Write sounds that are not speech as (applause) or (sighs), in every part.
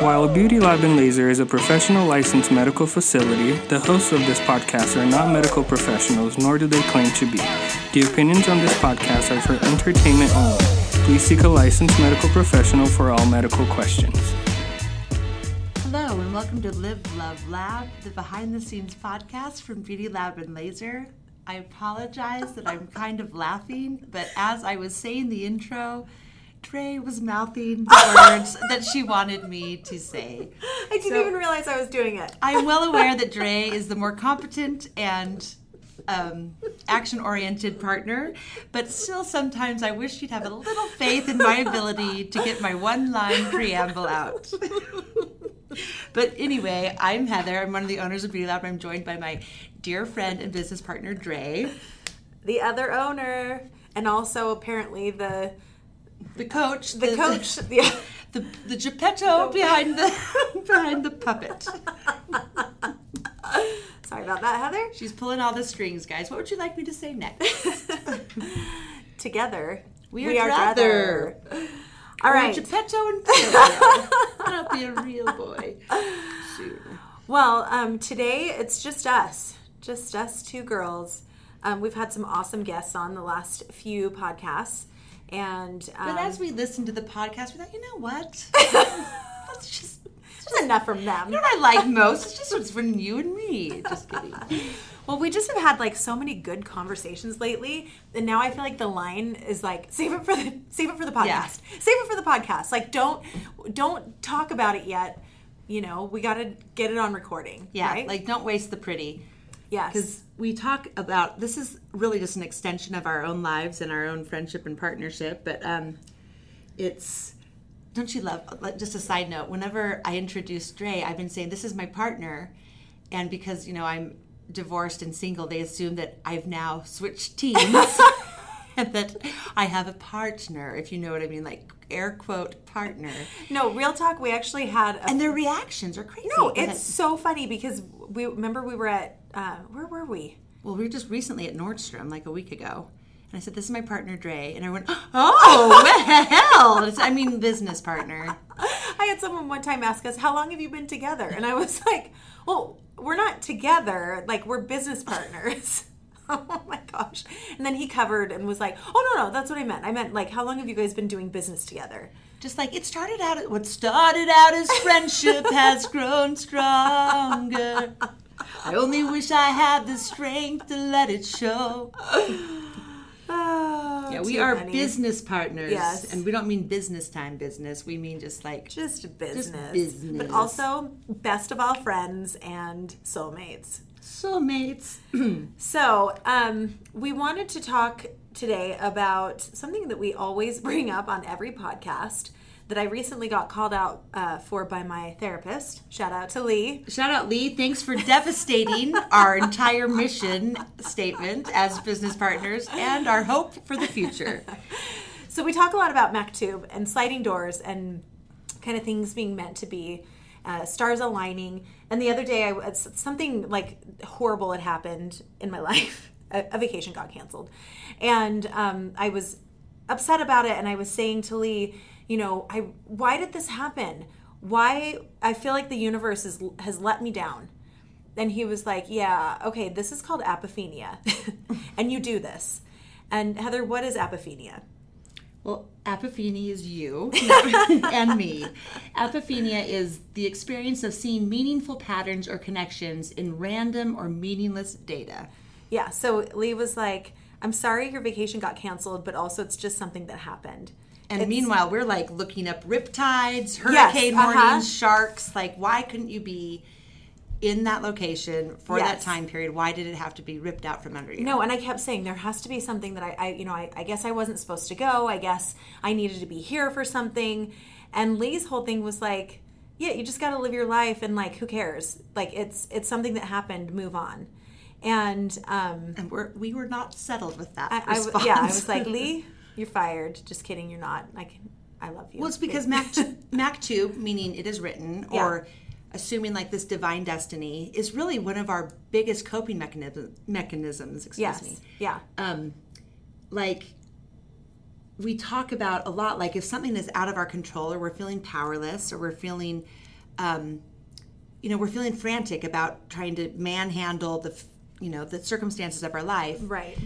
While Beauty Lab and Laser is a professional licensed medical facility, the hosts of this podcast are not medical professionals, nor do they claim to be. The opinions on this podcast are for entertainment only. Please seek a licensed medical professional for all medical questions. Hello, and welcome to Live Love Lab, the behind the scenes podcast from Beauty Lab and Laser. I apologize that I'm kind of laughing, but as I was saying the intro, Dre was mouthing the words (laughs) that she wanted me to say. I didn't So- even realize I was doing it. I am well aware that Dre (laughs) is the more competent and um, action oriented partner, but still sometimes I wish she'd have a little faith in my ability to get my one line preamble out. (laughs) but anyway, I'm Heather. I'm one of the owners of Beauty Lab. I'm joined by my dear friend and business partner, Dre, The other owner, and also apparently the the coach, the coach. (laughs) yeah. the, the Geppetto behind the behind the (laughs) puppet. (laughs) Sorry about that, Heather. She's pulling all the strings, guys. What would you like me to say next? Together, We are brother. All Or right. Geppetto and Pinocchio. I'll be a real boy. Well, um, today it's just us, just us two girls. Um, we've had some awesome guests on the last few podcasts, and um, But as we listened to the podcast, we thought, you know what? (laughs) That's just it's enough from them. you know what I like most. It's just what's from you and me. Just kidding. (laughs) Well, we just have had like so many good conversations lately, and now I feel like the line is like save it for the save it for the podcast. Yeah. Save it for the podcast. Like don't don't talk about it yet. You know, we got to get it on recording. Yeah, right? like don't waste the pretty. Yes, Because we talk about this is really just an extension of our own lives and our own friendship and partnership. But um, it's don't you love? Just a side note. Whenever I introduce Dre, I've been saying this is my partner, and because you know I'm divorced and single, they assume that I've now switched teams. (laughs) And that I have a partner, if you know what I mean, like air quote partner. no real talk. We actually had a And their reactions are crazy. no. It's so funny because we remember we were at uh, where were we? Well, we were just recently at Nordstrom like a week ago. And I said, This is my partner, Dre. And (laughs) I went, Oh, well. It's, I mean, business partner. (laughs) I had someone one time ask us, "How long have you been together?" And I was (laughs) like, "Well, we're not together. Like we're business partners." oh my gosh! And then he covered and was like, "Oh no, no, that's what I meant. I meant like, how long have you guys been doing business together?" Just like it started out, what started out as friendship has grown stronger. I only wish I had the strength to let it show. Oh, (sighs) Yeah, we are many. business partners. Yes. And we don't mean business time business. We mean just like Just business. business. but also best of all friends and soulmates. soulmates. (clears throat) So, um, we wanted to talk today about something that we always (laughs) bring up on every podcast that I recently got called out uh, for by my therapist. Shout out to Lee. Shout out Lee. Thanks for devastating (laughs) our entire mission statement as business partners and our hope for the future. (laughs) So, we talk a lot about Maktub and sliding doors and kind of things being meant to be, uh, stars aligning. And the other day, I, something like horrible had happened in my (laughs) life. A, a vacation got canceled. And um, I was upset about it. And I was saying to Lee, you know, I why did this happen? Why I feel like the universe is, has let me down. And he was like, yeah, okay, this is called apophenia. (laughs) and you do this. And Heather, what is apophenia? Well, apophenia is you (laughs) and me. Apophenia is the experience of seeing meaningful patterns or connections in random or meaningless data. Yeah, so Lee was like, I'm sorry your vacation got canceled, but also it's just something that happened. And It's- meanwhile, we're like looking up riptides, Yes, hurricane uh-huh. warnings, sharks. Like, why couldn't you be in that location for that time period? Why did it have to be ripped out from under you? No, and I kept saying there has to be something that I, I you know, I, I guess I wasn't supposed to go. I guess I needed to be here for something. And Lee's whole thing was like, yeah, you just got to live your life and like, who cares? Like, it's it's something that happened. Move on. And um, And we're, we were not settled with that I, I yeah, I was like, Lee, (laughs) you're fired. Just kidding, you're not. I can, I love you. Well, it's because Mac (laughs) Maktub, meaning it is written, Yeah. or assuming like this divine destiny, is really one of our biggest coping mechanism, mechanisms. Excuse yes, me. yeah, Um, like we talk about a lot like if something is out of our control or we're feeling powerless or we're feeling um, you know we're feeling frantic about trying to manhandle the you know the circumstances of our life Right.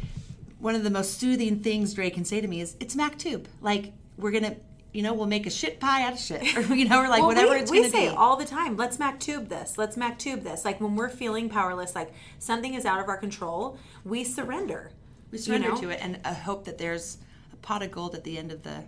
One of the most soothing things Dre can say to me is it's Maktub like we're gonna you know we'll make a shit pie out of shit (laughs) or you know or like Well, whatever we, it's we gonna say be all the time, let's Maktub this, let's Maktub this. Like when we're feeling powerless, like something is out of our control, we surrender. we surrender know? to it and uh, hope that there's a pot of gold at the end of the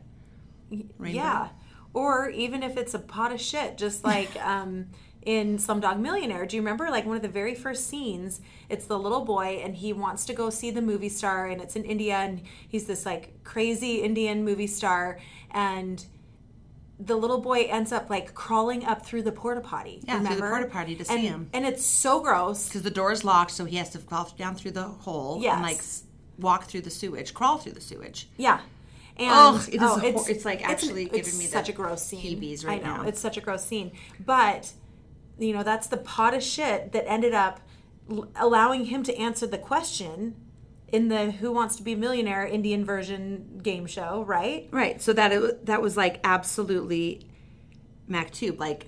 rainbow. Yeah. Or even if it's a pot of shit, just like (laughs) um, in Slumdog Millionaire. Do you remember like one of the very first scenes? It's the little boy and he wants to go see the movie star and it's in India and he's this like crazy Indian movie star and the little boy ends up like crawling up through the porta potty. Yeah, through the porta potty to see and, him. And it's so gross. because the door is locked, so he has to crawl down through the hole Yes. and like walk through the sewage, crawl through the sewage. Yeah. And Oh, it is oh, a hor- it's, like, actually giving it's me the such a gross scene. heebies right I know now. it's such a gross scene, but you know that's the pot of shit that ended up allowing him to answer the question in the Who Wants to Be a Millionaire Indian version game show, right? Right. So that it, that was like absolutely Maktub, like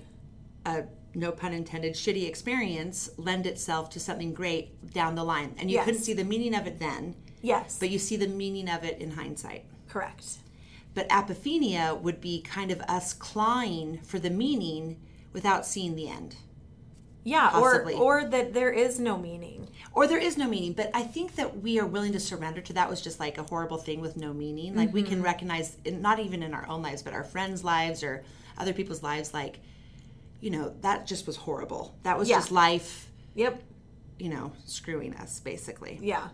a no pun intended shitty experience lend itself to something great down the line, and you Yes. couldn't see the meaning of it then, Yes, but you see the meaning of it in hindsight. correct. But apophenia would be kind of us clawing for the meaning without seeing the end. Yeah, Possibly. or or that there is no meaning. or there is no meaning but i think that we are willing to surrender to that was just like a horrible thing with no meaning like we can mm-hmm. recognize not even in our own lives but our friends lives or other people's lives like you know that just was horrible that was Yeah. just life Yep. you know screwing us basically Yeah.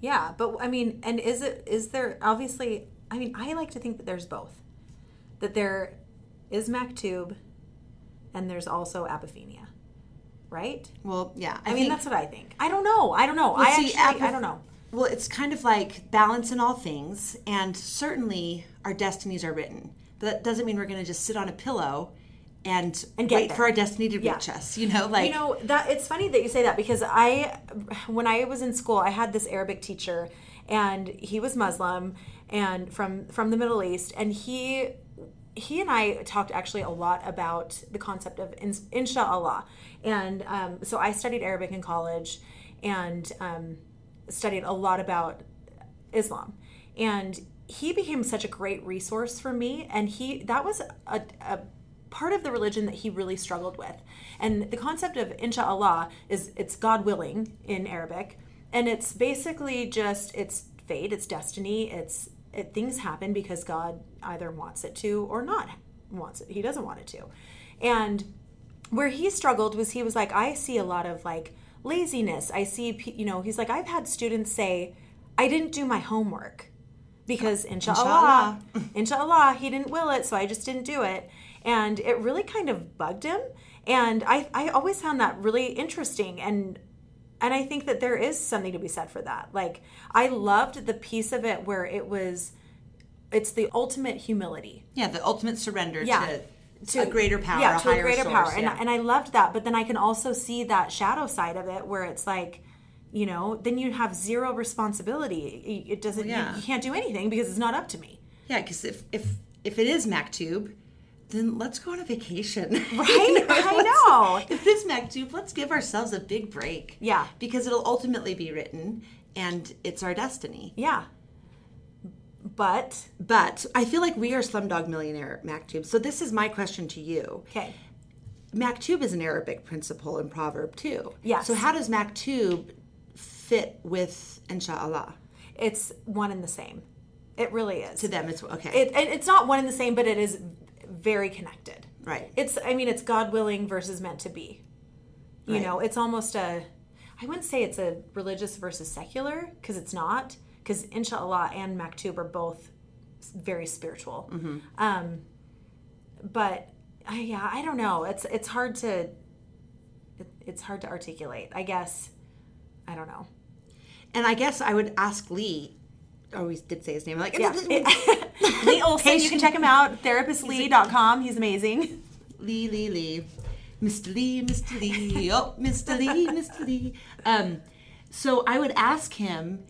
Yeah, but I mean, and is it is there obviously? I mean, I like to think that there's both. That there is Maktub, and there's also apophenia, right? well yeah I, mean, think- that's what I think. I don't know. I don't know. Well, I see, actually, I don't know. Well, it's kind of like balance in all things, and certainly our destinies are written. But that doesn't mean we're going to just sit on a pillow and, And get wait there. for our destiny to Yeah. reach us. You know, like you know that it's funny that you say that because I, when I was in school, I had this Arabic teacher, and he was Muslim and from from the Middle East, and he he and I talked actually a lot about the concept of in, inshallah, and um, so I studied Arabic in college, and um, studied a lot about Islam, and he became such a great resource for me. And he that was a, a part of the religion that he really struggled with. And the concept of inshallah is it's God willing in Arabic, and it's basically just it's fate, it's destiny, it's it, things happen because God either wants it to or not wants it. He doesn't want it to, and where he struggled was he was like i see a lot of like laziness. I see you know he's like i've had students say i didn't do my homework because (laughs) inshallah. (laughs) inshallah he didn't will it so i just didn't do it. And it really kind of bugged him. And i i always found that really interesting. And and i think that there is something to be said for that like i loved the piece of it where it was it's the ultimate humility yeah, the ultimate surrender Yeah. to, a greater power, yeah, a to a higher greater source, power. And, yeah. and I loved that. But then I can also see that shadow side of it where it's like, you know, then you have zero responsibility. It doesn't, you- yeah. you, can't do anything because it's not up to me. Yeah, because if, if if it is Maktub, then let's go on a vacation. (laughs) Right? I know. If it's Maktub, let's give ourselves a big break. Yeah. Because it'll ultimately be written and it's our destiny. Yeah. But, But I feel like we are Slumdog Millionaire Maktub. So this is my question to you. okay. Maktub is an Arabic principle and proverb too. Yes. So how does Maktub fit with Inshallah? It's one and the same. It really is. To them, it's okay. It, it, it's not one and the same, but it is very connected. right. It's, I mean, it's God willing versus meant to be. You Right. know, it's almost a, I wouldn't say it's a religious versus secular because it's not. Because inshallah and maktub are both very spiritual. Mm-hmm. Um, but I, yeah, I don't know. It's it's hard to, it, it's hard to articulate. I guess, I don't know. and I guess I would ask Lee. Oh, we did say his name. I'm Like, Yeah. (laughs) Lee Olson, (laughs) you can check him out, therapistlee.com. He's amazing. Lee, Lee, Lee. Mr. Lee, Mr. Lee, oh, Mr. Lee, (laughs) Mr. Lee. Um, so I would ask him,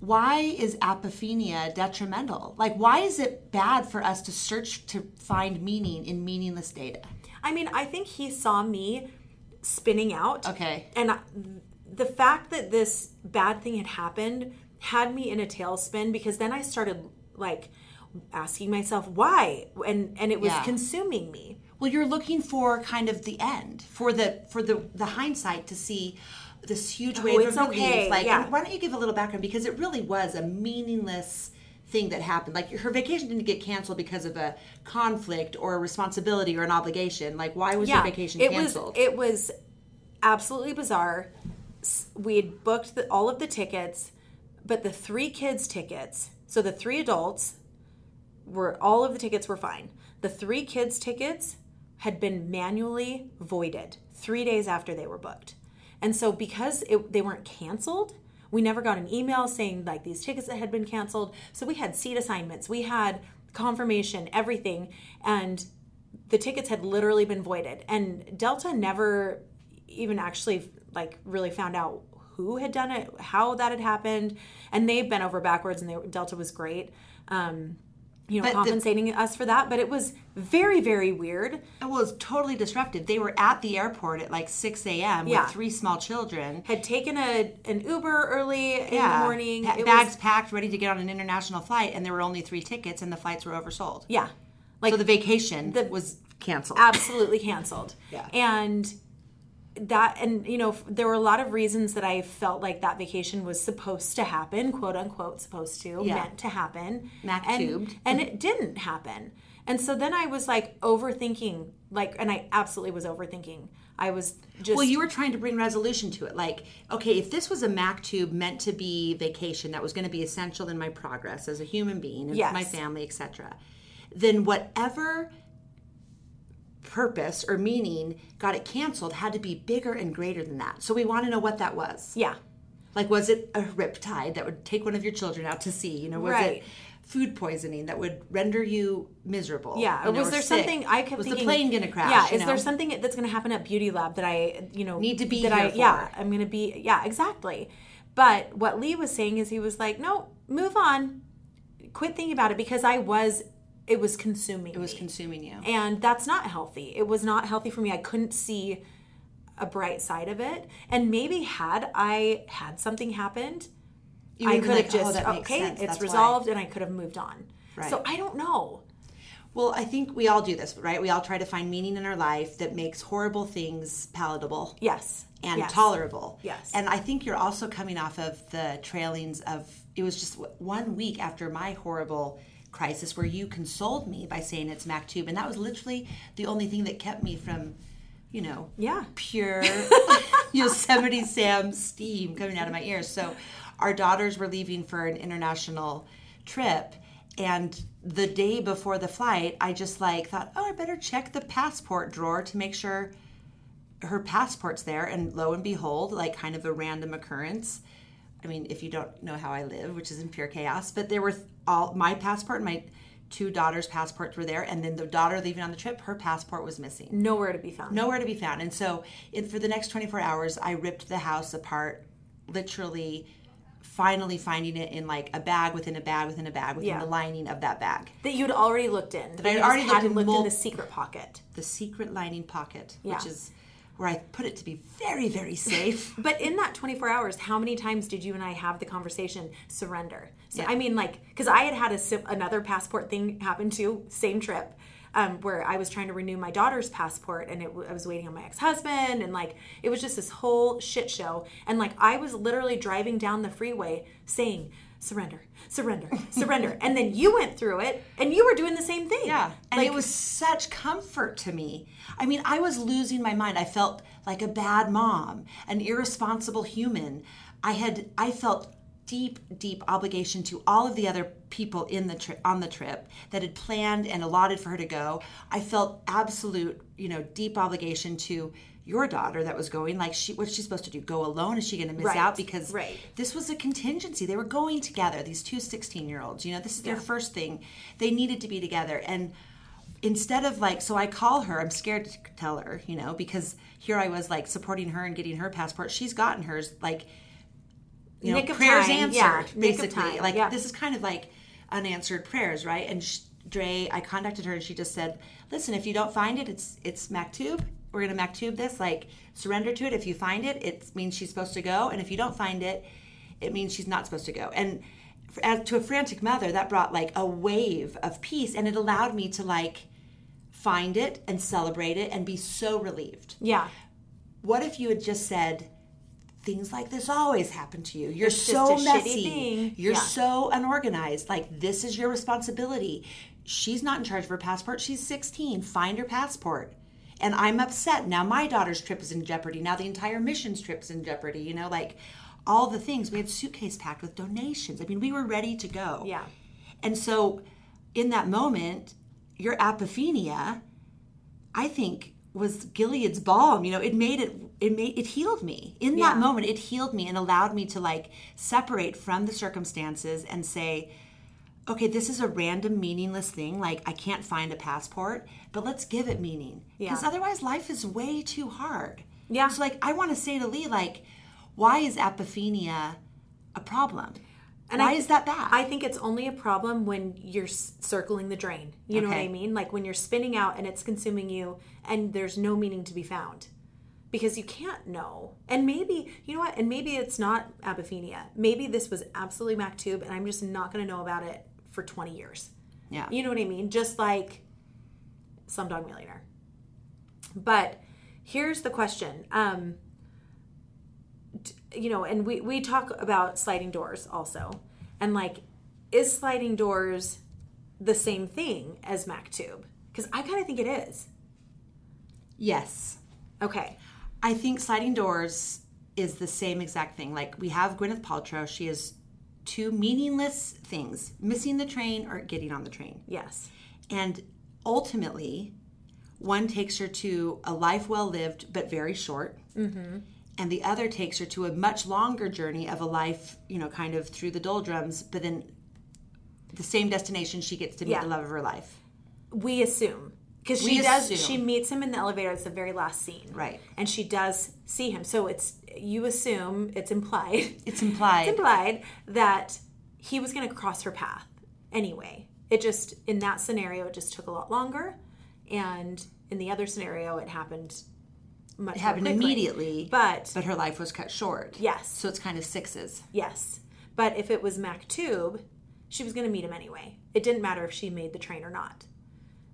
why is apophenia detrimental? Like, why is it bad for us to search to find meaning in meaningless data? I mean, I think he saw me spinning out. Okay. And I, the fact that this bad thing had happened had me in a tailspin because then I started like asking myself why and and it was Yeah. consuming me. Well, you're looking for kind of the end, for the for the the hindsight to see this huge oh, wave Oh, it's of relief. okay, Like, yeah. why don't you give a little background because it really was a meaningless thing that happened. Like her vacation didn't get canceled because of a conflict or a responsibility or an obligation. Like, why was your vacation it canceled? was it was absolutely bizarre. We had booked the, all of the tickets, but the three kids' tickets. So the three adults were all of the tickets were fine. The three kids' tickets had been manually voided three days after they were booked, and so because it, they weren't canceled. We never got an email saying like these tickets that had been canceled. So we had seat assignments, we had confirmation, everything, and the tickets had literally been voided and delta never even actually like really found out who had done it how that had happened and they've been over backwards and they, delta was great um, you know But the- compensating us for that but it was very very weird it was totally disruptive. They were at the airport at like 6 a.m. Yeah. with three small children. had taken a an uber early in the morning Pa- bags was, packed, ready to get on an international flight, and there were only three tickets, and the flights were oversold. yeah like so the vacation was canceled. absolutely canceled. (laughs) Yeah. And that and you know there were a lot of reasons that I felt like that vacation was supposed to happen, quote unquote supposed to, Yeah. meant to happen. Mac and, tubed. and it didn't happen. And so then I was like overthinking like and I absolutely was overthinking. I was just well, you were trying to bring resolution to it. Like, okay, if this was a Maktub meant to be vacation that was going to be essential in my progress as a human being, and Yes. my family, etc., then whatever purpose or meaning got it canceled had to be bigger and greater than that. So we want to know what that was. yeah. Like, was it a riptide that would take one of your children out to sea? You know, was Right. it food poisoning that would render you miserable? Yeah, you know, was there sick? something I kept was thinking? the plane going to crash? Yeah, is there something that's going to happen at Beauty Lab that I, you know, Need to be that I, here yeah. I'm going to be, yeah, exactly. But what Lee was saying is he was like, no, move on, quit thinking about it because I was, it was consuming. It was me. consuming you. and that's not healthy. It was not healthy for me. I couldn't see a bright side of it, and maybe had I had something happened. You I could have like, "Oh, just that okay, sense. it's That's why." resolved, and I could have moved on. Right. So I don't know. Well, I think we all do this, right? We all try to find meaning in our life that makes horrible things palatable Yes, and yes. tolerable. Yes. And I think you're also coming off of the trailings of it was just one week after my horrible crisis where you consoled me by saying it's Maktub, and that was literally the only thing that kept me from, you know, Yeah. pure (laughs) Yosemite Sam steam coming out of my ears. So our daughters were leaving for an international trip and the day before the flight, I just like thought, "Oh, I better check the passport drawer to make sure her passport's there." And lo and behold, like kind of a random occurrence. I mean, if you don't know how I live, which is in pure chaos, but there were all my passport and my two daughters' passports were there, and then the daughter leaving on the trip, her passport was missing Nowhere to be found. nowhere to be found. And so, it, for the next 24 hours, I ripped the house apart, literally, finally finding it in like a bag within a bag within a bag within Yeah. the lining of that bag. that you'd already looked in. That I'd already looked in looked in the secret pocket. The secret lining pocket, Yeah. which is where I put it to be very, very safe. (laughs) But in that 24 hours, how many times did you and I have the conversation surrender? So Yeah. I mean, like, because I had had a another passport thing happen too, same trip, um, where I was trying to renew my daughter's passport, and it, I was waiting on my ex husband, and like it was just this whole shit show. And like I was literally driving down the freeway saying. Surrender, surrender, surrender. (laughs) And then you went through it and you were doing the same thing. Yeah. And Like- it was such comfort to me. I mean, I was losing my mind. I felt like a bad mom, an irresponsible human. I had I felt deep deep obligation to all of the other people in the tri- on the trip that had planned and allotted for her to go. I felt absolute, you know, deep obligation to your daughter that was going like she what's she supposed to do go alone is she going to miss Right. out because Right. this was a contingency. They were going together, these two 16 year olds. You know, this is their first thing. They needed to be together. And instead of like, so I call her, I'm scared to tell her, you know, because here I was like supporting her and getting her passport. She's gotten hers. Like, you know, Nick of prayers time. answered, Yeah, basically. Like Yeah. this is kind of like unanswered prayers, right? And sh- Dre, I contacted her and she just said, "Listen, if you don't find it, it's it's Maktub. We're gonna Maktub this. Like surrender to it. If you find it, it means she's supposed to go, and if you don't find it, it means she's not supposed to go." And as to a frantic mother, that brought like a wave of peace, and it allowed me to like find it and celebrate it and be so relieved. Yeah. What if you had just said, things like this always happen to you. You're It's so messy. You're Yeah. so unorganized. Like, this is your responsibility. She's not in charge of her passport. She's 16. Find her passport. And I'm upset. Now my daughter's trip is in jeopardy. Now the entire missions trip's in jeopardy. You know, like all the things. We had suitcase packed with donations. I mean, we were ready to go. Yeah. And so, in that moment, your apophenia, I think, was Gilead's balm. You know, it made it. It made it healed me in Yeah. that moment. It healed me and allowed me to like separate from the circumstances and say, okay, this is a random, meaningless thing. Like I can't find a passport, but let's give it meaning because Yeah. otherwise, life is way too hard. Yeah. So, like, I want to say to Lee, like, why is apophenia a problem? And why I- is that bad? I think it's only a problem when you're s- circling the drain. You know what I mean? Like when you're spinning out and it's consuming you and there's no meaning to be found. Because you can't know. And maybe, you know what? And maybe it's not apophenia. Maybe this was absolutely Maktub and I'm just not going to know about it for 20 years. yeah. You know what I mean? Just like Slumdog Millionaire. But here's the question. Um, you know, and we, we talk about sliding doors also. And like, is sliding doors the same thing as Maktub? Because I kind of think it is. yes. Okay. I think sliding doors is the same exact thing. Like we have Gwyneth Paltrow, she has two meaningless things: missing the train or getting on the train. Yes. And ultimately, one takes her to a life well lived but very short. Mm-hmm. And the other takes her to a much longer journey of a life, you know, kind of through the doldrums, but then the same destination she gets to meet Yeah. the love of her life. we assume because We she does assume. she meets him in the elevator it's the very last scene Right. and she does see him so it's you assume it's implied (laughs) It's implied. it's implied that he was going to cross her path anyway it just in that scenario it just took a lot longer and in the other scenario it happened much It happened quickly. immediately, but but her life was cut short. Yes. So it's kind of sixes. Yes. But if it was Maktub, she was going to meet him anyway. It didn't matter if she made the train or not.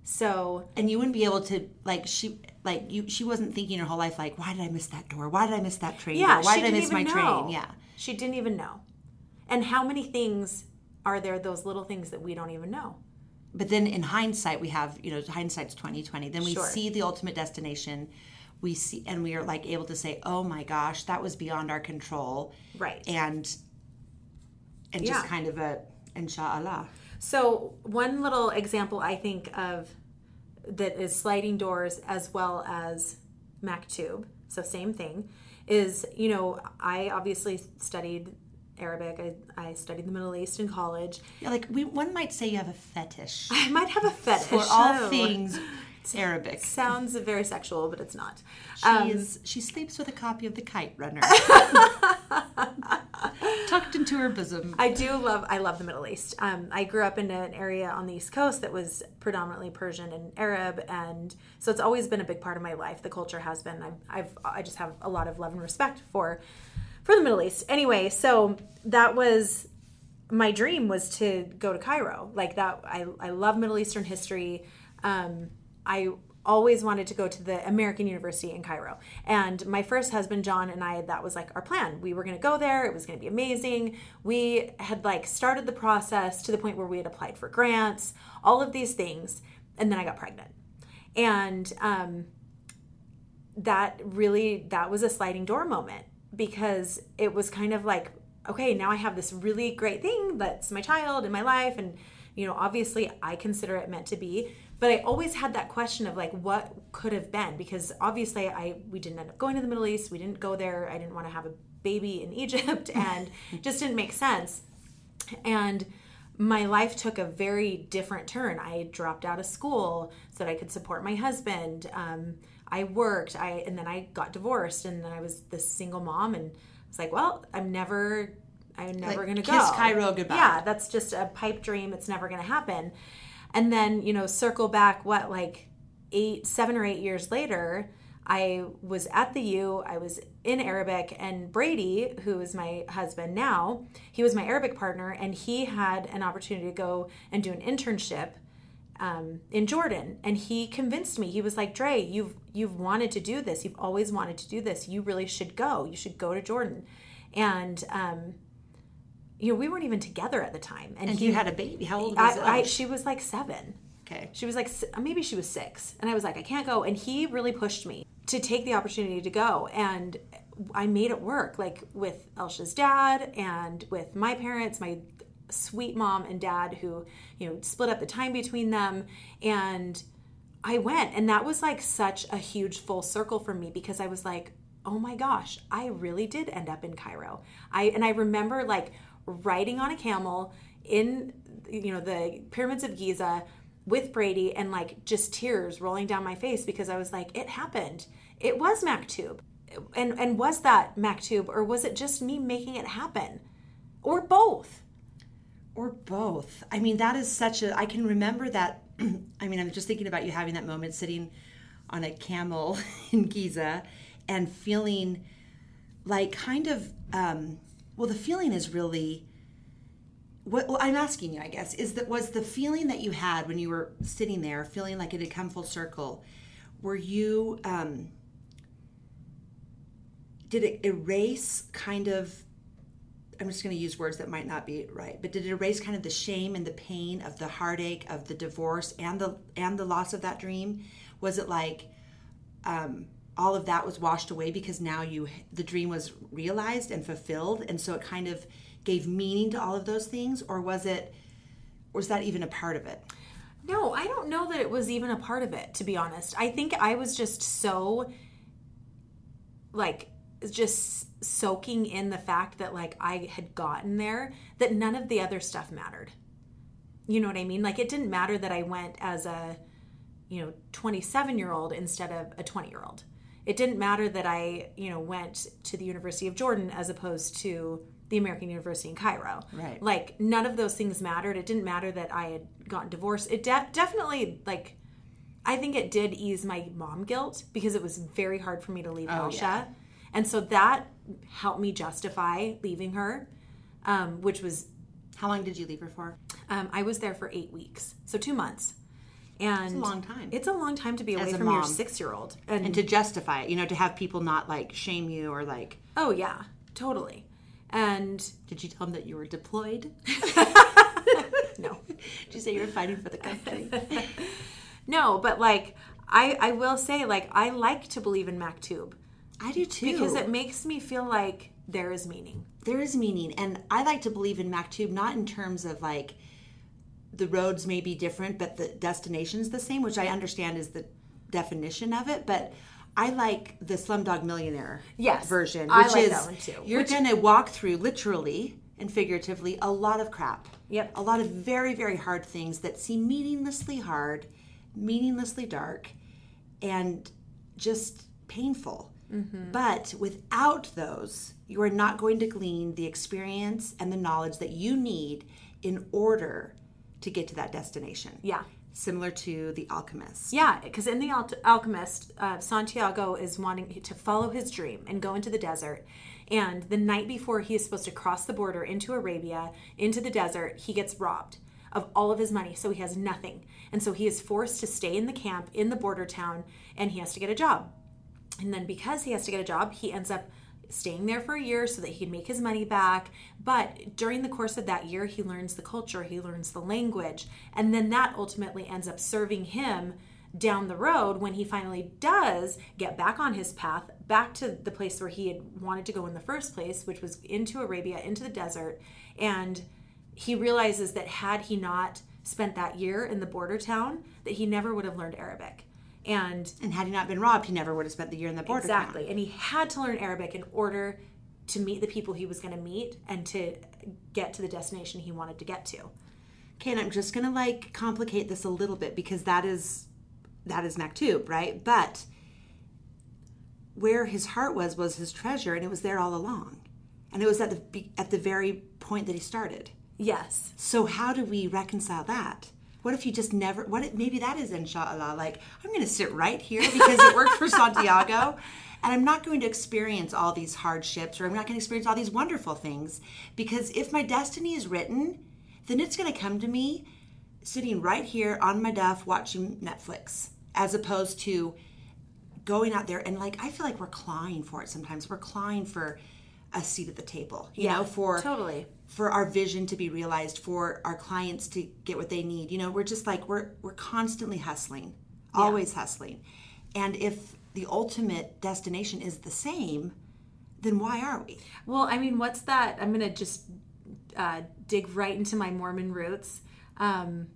So, and you wouldn't be able to like she like you she wasn't thinking her whole life like why did i miss that door why did i miss that train yeah, door? why did i didn't miss my know. train yeah She didn't even know. And how many things are there those little things that we don't even know? but then in hindsight we have you know hindsight's 2020 then we Sure. see the ultimate destination we see and we are like able to say oh my gosh that was beyond our control Right. and and just kind of a inshallah So, one little example I think of that is sliding doors as well as Maktub, so same thing, is you know, I obviously studied Arabic, I, I studied the Middle East in college. yeah, like we one might say you have a fetish (laughs) I might have a fetish for all Oh. things (laughs) arabic Sounds very sexual, but it's not. she Um, is she sleeps with a copy of the kite runner (laughs) tucked into her bosom I do love I love the Middle East. Um, I grew up in an area on the East Coast that was predominantly Persian and Arab, and so it's always been a big part of my life. The culture has been. I've, I've I just have a lot of love and respect for for the Middle East. Anyway, so that was my dream was to go to Cairo. Like that, I I love Middle Eastern history. Um, I always wanted to go to the American University in Cairo. And my first husband John and I that was like our plan. We were going to go there. It was going to be amazing. We had like started the process to the point where we had applied for grants, all of these things, and then I got pregnant. And um that really that was a sliding door moment because it was kind of like okay now i have this really great thing that's my child in my life and you know obviously i consider it meant to be but i always had that question of like what could have been because obviously i we didn't end up going to the middle east we didn't go there i didn't want to have a baby in (laughs) egypt and just didn't make sense and my life took a very different turn. I dropped out of school so that I could support my husband. Um, I worked, I and then I got divorced, and then I was this single mom, and I was like, well, I'm never I'm never Like, going to go. kiss Cairo goodbye. Yeah, that's just a pipe dream. It's never going to happen. And then, you know, circle back, what, like eight, seven or eight years later, I was at the U, I was in Arabic, and Brady, who is my husband now, he was my Arabic partner, and he had an opportunity to go and do an internship um, in Jordan, and he convinced me. He was like, "Dre, you've you've wanted to do this. You've always wanted to do this. You really should go. You should go to Jordan." And um, you know, we weren't even together at the time, and, And he you had a baby. How old was I, I, she was like seven. okay. She was like, maybe she was six. And I was like, I can't go. And he really pushed me to take the opportunity to go. And I made it work, like with Elsha's dad and with my parents, my sweet mom and dad, who, you know, split up the time between them. And I went. And that was like such a huge full circle for me because I was like, oh my gosh, I really did end up in Cairo. I and I remember like riding on a camel in you know the pyramids of Giza with Brady and like just tears rolling down my face because I was like, it happened. It was Maktub. And and was that Maktub or was it just me making it happen? Or both? Or both. I mean, that is such a. I can remember that. (clears throat) I mean, I'm just thinking about you having that moment sitting on a camel (laughs) in Giza and feeling like kind of. Um, well, the feeling is really. What well, I'm asking you, I guess, is that was the feeling that you had when you were sitting there, feeling like it had come full circle. Were you? Um, did it erase kind of I'm just going to use words that might not be right, but did it erase kind of the shame and the pain of the heartache of the divorce and the and the loss of that dream? Was it like um, all of that was washed away because now you the dream was realized and fulfilled, and so it kind of gave meaning to all of those things, or was it was that even a part of it? No, I don't know that it was even a part of it, to be honest. I think I was just so like just soaking in the fact that like I had gotten there that none of the other stuff mattered. You know what I mean? Like it didn't matter that I went as a you know 27 year old instead of a 20 year old. It didn't matter that I, you know, went to the University of Jordan as opposed to the American University in Cairo. Right. Like none of those things mattered. It didn't matter that I had gotten divorced. It de- definitely like I think it did ease my mom guilt because it was very hard for me to leave Elsha. yeah. And so that helped me justify leaving her, um, which was, How long did you leave her for? um, I was there for eight weeks, so two months. And it's a long time. It's a long time to be away from your six year old. And, And to justify it, you know, to have people not like shame you or like, oh, yeah, totally. And did you tell them that you were deployed? (laughs) (laughs) no, Did you say you were fighting for the country? (laughs) no, but like, I, I will say, like, I like to believe in Maktub I do too. because it makes me feel like there is meaning. there is meaning and i like to believe in maktub not in terms of like the roads may be different but the destination's the same which i understand is the definition of it but i like the slumdog millionaire Yes, version I which like is that one too. you're gonna walk through literally and figuratively a lot of crap Yep. a lot of very very hard things that seem meaninglessly hard meaninglessly dark and just painful. Mm-hmm. But without those, you are not going to glean the experience and the knowledge that you need in order to get to that destination. Yeah. Similar to the alchemist. Yeah, because in the Al- Alchemist, uh, Santiago is wanting to follow his dream and go into the desert. And the night before he is supposed to cross the border into Arabia, into the desert, he gets robbed of all of his money. So he has nothing. And so he is forced to stay in the camp in the border town and he has to get a job. And then because he has to get a job, he ends up staying there for a year so that he can make his money back. But during the course of that year, he learns the culture, he learns the language, and then that ultimately ends up serving him down the road when he finally does get back on his path, back to the place where he had wanted to go in the first place, which was into Arabia, into the desert. And he realizes that had he not spent that year in the border town, that he never would have learned Arabic. And And had he not been robbed, he never would have spent the year in the border. Exactly. And he had to learn Arabic in order to meet the people he was going to meet and to get to the destination he wanted to get to. Okay, and I'm just gonna like complicate this a little bit because that is that is Maktub, right? But where his heart was was his treasure, and it was there all along. and it was at the at the very point that he started. Yes. So how do we reconcile that? What if you just never? What if maybe that is inshallah? Like I'm going to sit right here because it worked for (laughs) Santiago, and I'm not going to experience all these hardships, or I'm not going to experience all these wonderful things because if my destiny is written, then it's going to come to me sitting right here on my duff watching Netflix, as opposed to going out there and like I feel like we're clawing for it sometimes. We're clawing for a seat at the table, you Yeah, know, for totally. For our vision to be realized, for our clients to get what they need. You know, we're just like we're we're constantly hustling, always hustling. And if the ultimate destination is the same, then why are we? Well, I mean, what's that? I'm going to just uh, dig right into my Mormon roots. Um,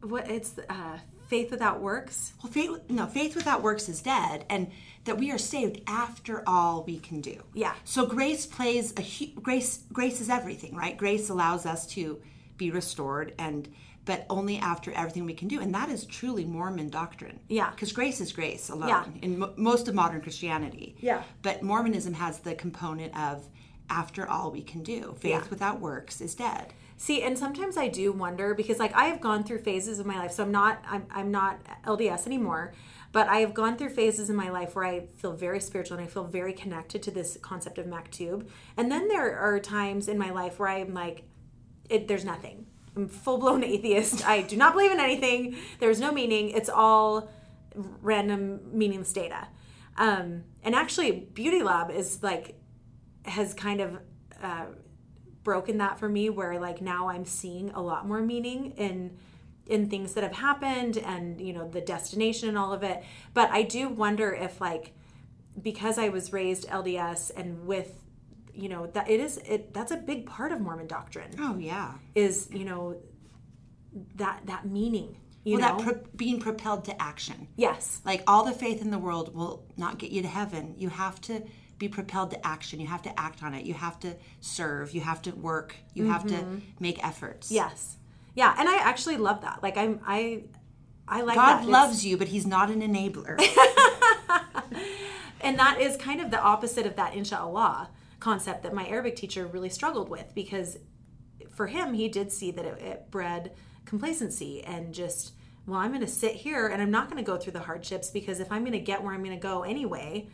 what it's uh, faith without works. Well, faith no faith without works is dead, and that we are saved after all we can do. Yeah. So grace plays a grace. Grace is everything, right? Grace allows us to be restored, and but only after everything we can do, and that is truly Mormon doctrine. Yeah. Because grace is grace alone Yeah. in mo- most of modern Christianity. Yeah. But Mormonism has the component of after all we can do. Faith Yeah. without works is dead. See, and sometimes I do wonder because like I have gone through phases of my life. So I'm not I'm, I'm not LDS anymore, but I have gone through phases in my life where I feel very spiritual and I feel very connected to this concept of Maktub. And then there are times in my life where I'm like it, there's nothing. I'm full blown (laughs) atheist. I do not believe in anything. There's no meaning. It's all random meaningless data. Um, and actually, Beauty Lab is like has kind of uh, broken that for me, where like now I'm seeing a lot more meaning in in things that have happened and you know the destination and all of it. But I do wonder if like because I was raised LDS and with you know that it is it that's a big part of Mormon doctrine Oh yeah. is you know that that meaning you well, know that pro- being propelled to action. yes Like all the faith in the world will not get you to heaven. You have to be propelled to action. You have to act on it. You have to serve. You have to work. You have to mm-hmm. make efforts. yes yeah and I actually love that like I'm I I like God that. It's- loves you, but He's not an enabler. (laughs) (laughs) and that is kind of the opposite of that inshallah concept that my arabic teacher really struggled with because for him he did see that it, it bred complacency and just well i'm going to sit here and i'm not going to go through the hardships because if i'm going to get where i'm going to go anyway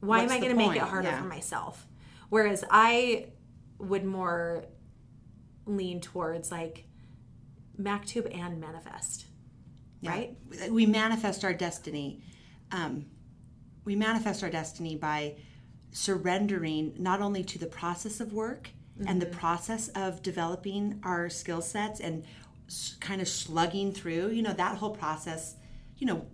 why What's am i going to make it harder Yeah. for myself whereas i would more lean towards like Maktub and manifest right we manifest our destiny. Um, we manifest our destiny by surrendering not only to the process of work and the process of developing our skill sets and kind of slugging through, you know, that whole process, you know,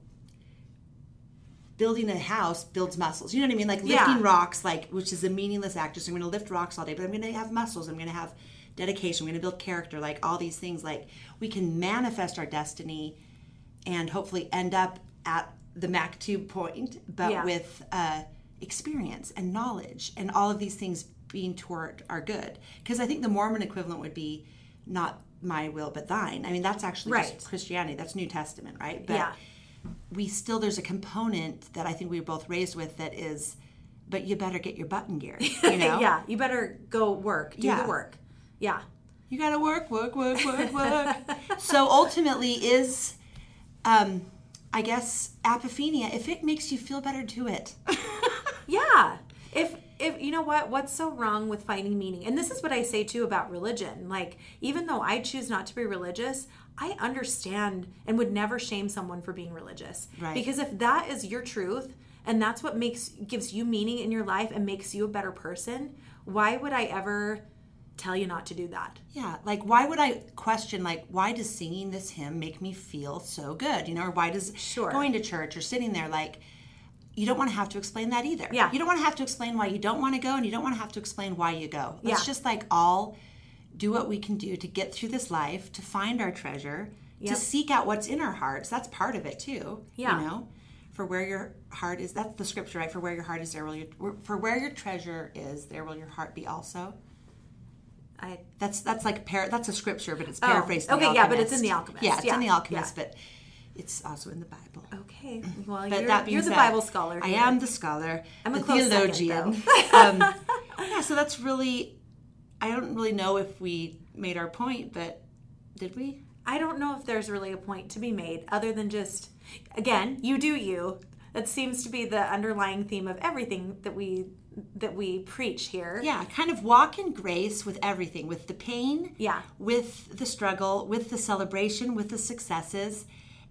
building a house builds muscles. You know what I mean? Like lifting Yeah. rocks, like which is a meaningless act. Just I'm going to lift rocks all day, but I'm going to have muscles. I'm going to have dedication. I'm going to build character. Like all these things. Like we can manifest our destiny, and hopefully end up at the Maktub point, but Yeah. with uh, experience and knowledge and all of these things being toward our good. Because I think the Mormon equivalent would be not my will but thine. I mean that's actually Right. Christianity. That's New Testament, right? But Yeah. We still there's a component that I think we were both raised with that is, but you better get your button gear. You (laughs) know? yeah you better go work do Yeah. the work yeah You gotta work, work, work, work, work. (laughs) so ultimately, is um, I guess apophenia. If it makes you feel better, do it. (laughs) Yeah. If if you know what what's so wrong with finding meaning. And this is what I say too about religion. Like even though I choose not to be religious, I understand and would never shame someone for being religious. Right. Because if that is your truth and that's what makes gives you meaning in your life and makes you a better person, why would I ever tell you not to do that? Yeah, like why would I question like why does singing this hymn make me feel so good? You know, or why does Sure. going to church or sitting there like you don't want to have to explain that either. Yeah. You don't want to have to explain why you don't want to go and you don't want to have to explain why you go. Let's Yeah. just like all do what we can do to get through this life, to find our treasure, Yep. to seek out what's in our hearts. That's part of it too. Yeah. You know? For where your heart is, that's the scripture, right? For where your heart is, there will your for where your treasure is, there will your heart be also. I That's that's like par- that's a scripture, but it's Oh, paraphrased. okay, yeah, but it's in The Alchemist. Yeah, it's in The Alchemist, yeah. but it's also in the Bible. okay. Well, But you're, that you're the said, Bible scholar. I am the scholar. I'm a the close second, theologian. um, (laughs) yeah, so that's really, I don't really know if we made our point, but did we? I don't know if there's really a point to be made other than just, again, you do you. That seems to be the underlying theme of everything that we that we preach here. Yeah, kind of walk in grace with everything, with the pain, Yeah. with the struggle, with the celebration, with the successes,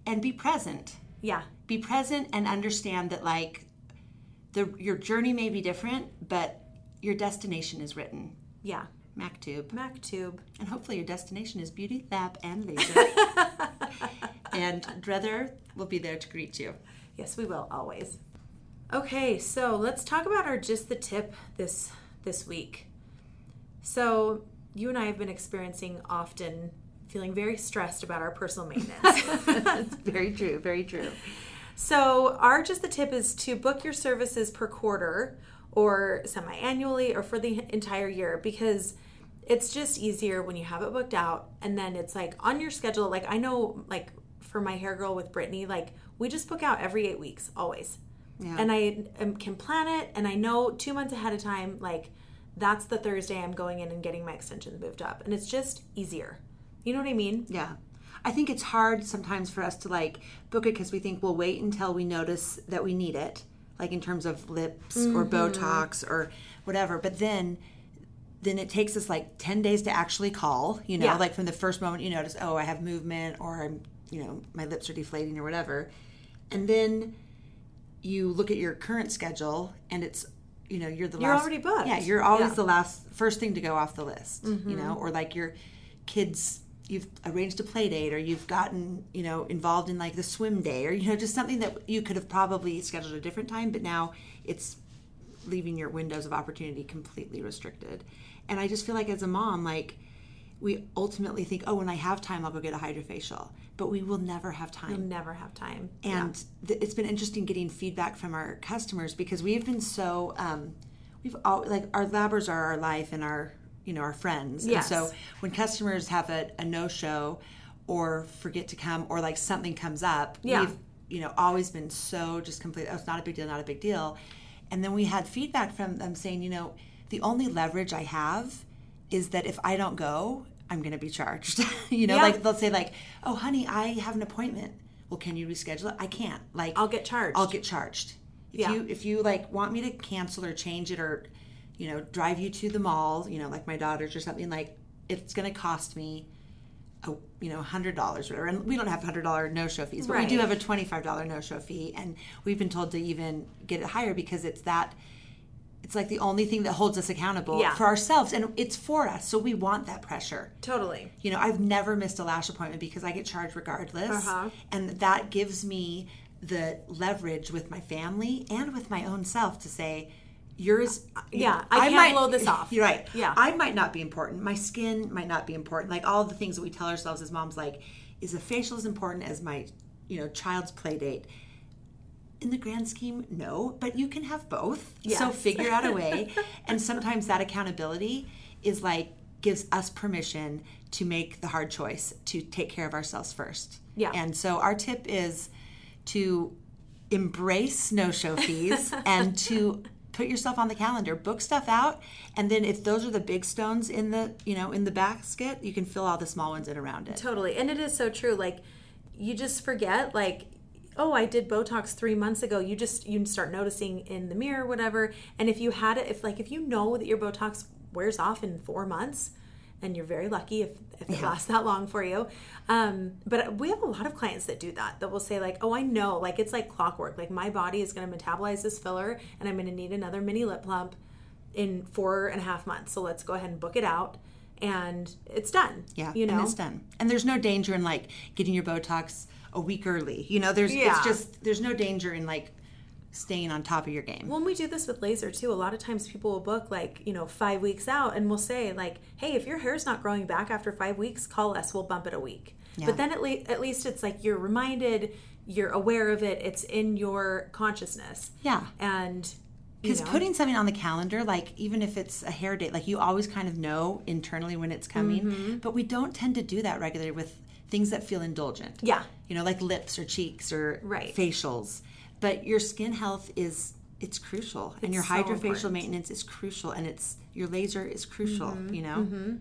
and be present. Yeah. Be present and understand that like the your journey may be different, but your destination is written. Yeah. Maktub. Maktub. And hopefully your destination is beauty, lab, and laser. (laughs) and Drether will be there to greet you. Yes, we will always. Okay, so let's talk about our just the tip this this week. So you and I have been experiencing often feeling very stressed about our personal maintenance. It's (laughs) (laughs) very true, very true. so our just the tip is to book your services per quarter or semi-annually or for the entire year because it's just easier when you have it booked out and then it's like on your schedule. Like i know like for my hair girl with brittany like we just book out every eight weeks always. Yeah. and i um, can plan it and i know two months ahead of time like that's the thursday i'm going in and getting my extensions moved up and it's just easier. You know what i mean? Yeah. I think it's hard sometimes for us to like book it because we think we'll wait until we notice that we need it, like in terms of lips or Botox or whatever. But then, then it takes us like ten days to actually call. You know, Yeah. like from the first moment you notice, oh, I have movement or I'm, you know, my lips are deflating or whatever, and then you look at your current schedule and it's you know you're the You're last already booked. yeah you're always Yeah. Mm-hmm. the last first thing to go off the list you know or like your kids you've arranged a play date or you've gotten you know involved in like the swim day or you know just something that you could have probably scheduled a different time but now it's leaving your windows of opportunity completely restricted. And i just feel like as a mom like we ultimately think oh when i have time i'll go get a hydrofacial. But we will never have time. You'll never have time. And th- it's been interesting getting feedback from our customers because we've been so um, we've all like our labbers are our life and our you know our friends Yes. and so when customers have a, a no show or forget to come or like something comes up Yeah. we've you know always been so just complete oh, it's not a big deal not a big deal and then we had feedback from them saying you know the only leverage i have is that if i don't go i'm going to be charged (laughs) you know Yeah. like they'll say like oh honey i have an appointment well can you reschedule it i can't like I'll get charged. i'll get charged if Yeah. you if you like want me to cancel or change it or you know drive you to the mall you know like my daughters or something like it's going to cost me a you know hundred dollars or whatever and we don't have hundred dollar no show fees but we do have a twenty five dollar no show fee and we've been told to even get it higher because it's that it's like the only thing that holds us accountable Yeah. for ourselves and it's for us so we want that pressure totally you know, I've never missed a lash appointment because I get charged regardless. Uh-huh. And that gives me the leverage with my family and with my own self to say, yours. yeah, know, I can't blow this off. (laughs) You're right. Yeah. I might not be important. My skin might not be important. Like all the things that we tell ourselves as moms, like, is a facial as important as my, you know, child's play date? In the grand scheme, no, but you can have both. So figure out a way. (laughs) and sometimes that accountability is like gives us permission to make the hard choice to take care of ourselves first. Yeah. And so our tip is to embrace no show fees (laughs) and to put yourself on the calendar book stuff out and then if those are the big stones in the you know in the basket you can fill all the small ones in around it Totally. And it is so true. Like you just forget like oh, I did Botox 3 months ago. You just you start noticing in the mirror whatever. And if you had it if like if you know that your Botox wears off in 4 months and you're very lucky if, if it lasts that long for you. Um, but we have a lot of clients that do that. That will say like, "Oh, I know, like it's like clockwork. Like my body is going to metabolize this filler, and I'm going to need another mini lip plump in four and a half months. So let's go ahead and book it out, and it's done. Yeah, you know, and it's done. And there's no danger in like getting your Botox a week early. You know, there's Yeah. it's just there's no danger in like staying on top of your game. when we do this with laser too, a lot of times people will book like, you know, five weeks out and we'll say like, hey, if your hair's not growing back after five weeks, call us. We'll bump it a week. Yeah. But then at, le- at least it's like you're reminded, you're aware of it, it's in your consciousness. yeah. And, you Because know, putting something on the calendar, like even if it's a hair date, like you always kind of know internally when it's coming. Mm-hmm. But we don't tend to do that regularly with things that feel indulgent. Yeah. You know, like lips or cheeks or Right. facials. But your skin health is it's crucial and your so hydrofacial important. maintenance is crucial and it's your laser is crucial Mm-hmm. you know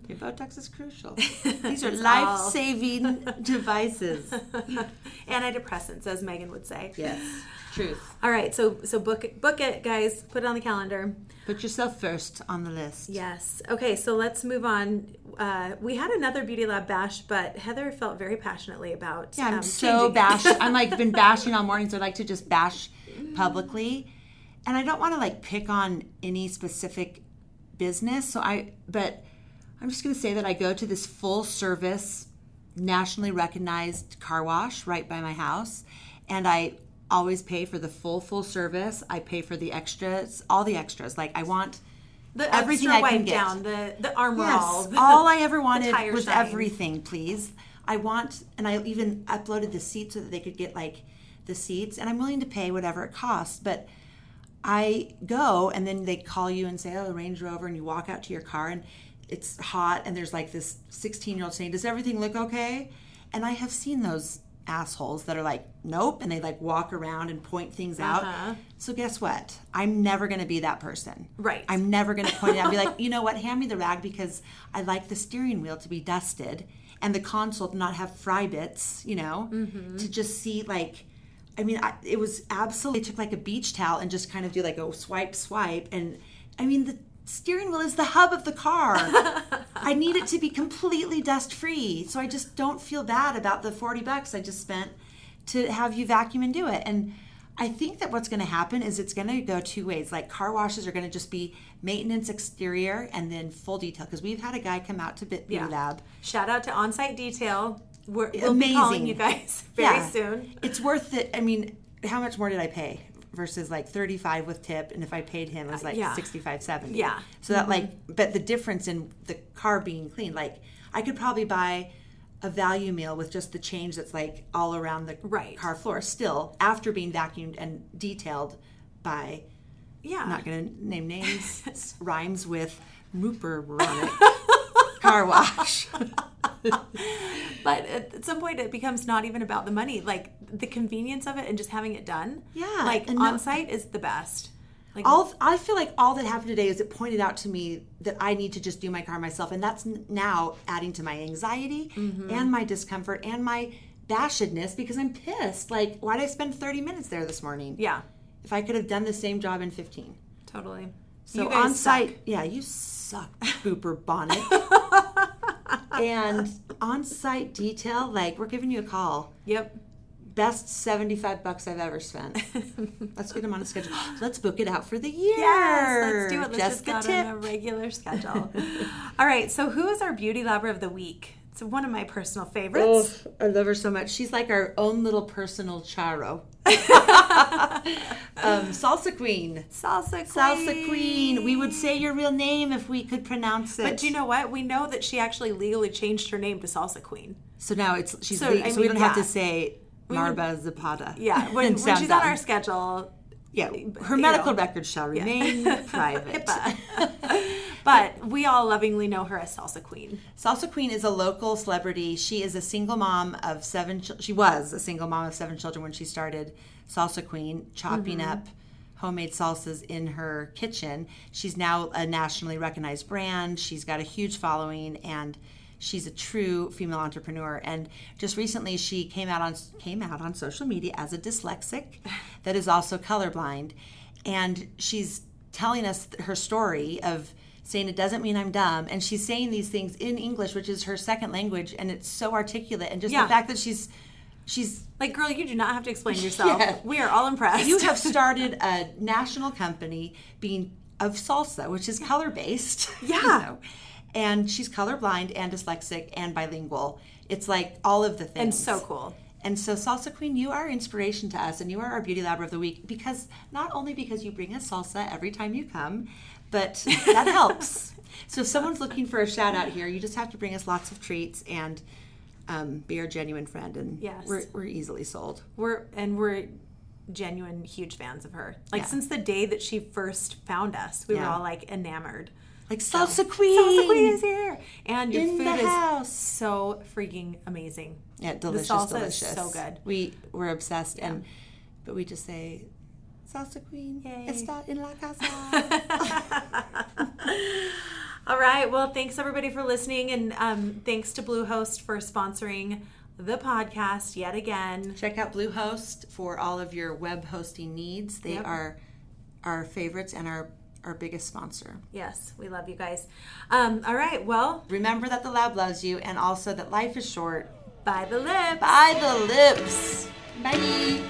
your botox is crucial (laughs) these are life-saving (laughs) devices (laughs) Antidepressants, as Megan would say. yes truth All right, so so book it, book it, guys. Put it on the calendar. put yourself first on the list Yes. Okay, so let's move on. Uh, we had another Beauty Lab bash, but Heather felt very passionately about. Yeah, I'm um, so bash. I'm like been (laughs) bashing all morning, so I like to just bash publicly, and I don't want to like pick on any specific business. So I, but I'm just going to say that I go to this full service, nationally recognized car wash right by my house, and I always pay for the full full service. I pay for the extras, all the extras. Like I want the everything I can get. down, the the armor Yes, all. all I ever wanted was shine. everything, please. I want, and I even uploaded the seats so that they could get like the seats, and I'm willing to pay whatever it costs. But I go, and then they call you and say, "Oh, Range Rover," and you walk out to your car, and it's hot, and there's like this 16 year old saying, "Does everything look okay?" And I have seen those assholes that are like, "Nope," and they like walk around and point things Uh-huh. out. So guess what? I'm never going to be that person. Right. I'm never going to point it out and be like, (laughs) you know what, hand me the rag because I like the steering wheel to be dusted and the console to not have fry bits, you know, Mm-hmm. to just see like, I mean, I, it was absolutely, I took like a beach towel and just kind of do like a swipe, swipe. And I mean, the steering wheel is the hub of the car. (laughs) I need it to be completely dust free. So I just don't feel bad about the 40 bucks I just spent to have you vacuum and do it. And I think that what's going to happen is it's going to go two ways. Like car washes are going to just be maintenance exterior and then full detail. Because we've had a guy come out to Bit Yeah. Lab. Shout out to On-Site Detail. We're, we'll be calling Amazing. you guys (laughs) very Yeah. soon. It's worth it. I mean, how much more did I pay? Versus like 35 with tip, and if I paid him, it was uh, like yeah. 65, 70. Yeah. So that mm-hmm. like, but the difference in the car being clean, like I could probably buy a value meal with just the change that's like all around the Right. car floor still after being vacuumed and detailed by Yeah. I'm not to name names. (laughs) rhymes with Mooper (laughs) on Car wash. (laughs) But at some point, it becomes not even about the money. Like the convenience of it and just having it done. Yeah, Like no- on site is the best. Like All I feel like all that happened today is it pointed out to me that I need to just do my car myself, and that's now adding to my anxiety mm-hmm. and my discomfort and my bashedness because I'm pissed. Like, why did I spend 30 minutes there this morning? yeah, If I could have done the same job in 15. totally. So on site, yeah, you suck, booper bonnet. (laughs) and on site detail, like we're giving you a call. Yep. Best seventy-five bucks I've ever spent. (laughs) let's get them on a schedule. (gasps) Let's book it out for the year. Yes, let's do it. Let's just Jessica get on a regular schedule. (laughs) All right. So who is our beauty lover of the week? It's one of my personal favorites. Oh, I love her so much. She's like our own little personal charo. (laughs) um, salsa queen. Salsa queen. Salsa queen. We would say your real name if we could pronounce it. But do you know what? We know that she actually legally changed her name to Salsa Queen. So now it's she's So, so, I so we don't have to say would- Marba Zapata. Yeah, (laughs) when, when she's on our schedule. yeah, her medical know. records shall remain (laughs) private. But we all lovingly know her as Salsa Queen. Salsa Queen is a local celebrity. She is a single mom of seven. She was a single mom of seven children when she started Salsa Queen, chopping Mm-hmm. up homemade salsas in her kitchen. She's now a nationally recognized brand. She's got a huge following and she's a true female entrepreneur. And just recently, she came out on came out on social media as a dyslexic (laughs) that is also colorblind, and she's telling us her story of saying it doesn't mean I'm dumb. And she's saying these things in English, which is her second language, and it's so articulate. And just Yeah. the fact that she's she's Like, girl, you do not have to explain (laughs) yourself. Yeah. We are all impressed. you have (laughs) started a national company being of salsa, which is color based. (laughs) Yeah. And she's colorblind and dyslexic and bilingual. It's like all of the things. and so cool. And so, Salsa Queen, you are inspiration to us, and you are our beauty labber of the week because not only because you bring us salsa every time you come, but that helps. (laughs) So, if someone's looking for a shout out here, you just have to bring us lots of treats and um, be our genuine friend, and Yes. we're, we're easily sold. We're and we're genuine huge fans of her. Like Yeah. since the day that she first found us, we were all like enamored. Like Salsa Queen, Salsa Queen is here, and your In food the is house. so freaking amazing. Yeah, delicious, salsa is delicious. so good. We we're obsessed, and but we just say Salsa Queen. Yay. Está en la casa. All right. Well, thanks everybody for listening, and um, thanks to Bluehost for sponsoring the podcast yet again. Check out Bluehost for all of your web hosting needs. They Yep. are our favorites and our, our biggest sponsor. Yes, we love you guys. Um, all right. Well, Remember that the lab loves you and also that life is short. by the lip. By the lips. Bye.